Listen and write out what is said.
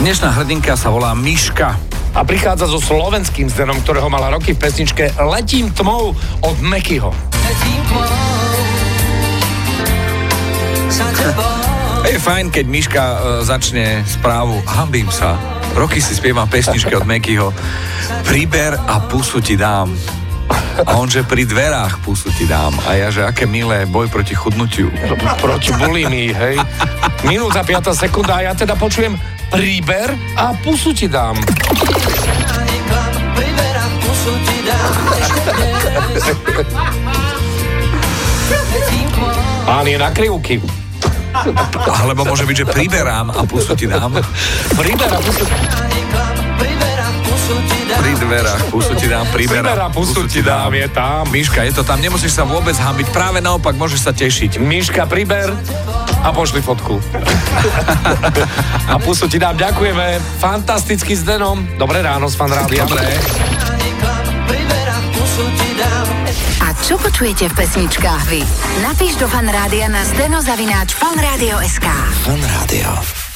Dnešná hrdinka sa volá Miška. A prichádza so slovenským zdenom, ktorého mala roky v pesničke Letím tmou od Mekyho. Je fajn, keď Miška uh, začne správu Hambím sa. Roky si spieva pesničke od Mekyho Priber a pusu ti dám. A on, že pri dverách pusu ti dám. A ja, že aké milé, boj proti chudnutiu. Proti bulimii, hej. Minúta, 5 sekunda a ja teda počujem príber a pusu ti dám. Pán je na krivky. Alebo môže byť, že priberám a pusu ti dám. Priber a pusu Pri dverách pusu ti dám, Priber priberám, a pusu ti dám, je tam. Miška, je to tam, nemusíš sa vôbec hambiť, práve naopak, môžeš sa tešiť. Miška, priber a pošli fotku. a pusu ti dám, ďakujeme. Fantastický s Denom. Dobré ráno z Fan Rádia. Dobre. A čo počujete v pesničkách vy? Napíš do fanrádia na steno zavináč fanradio.sk. Fan Rádio.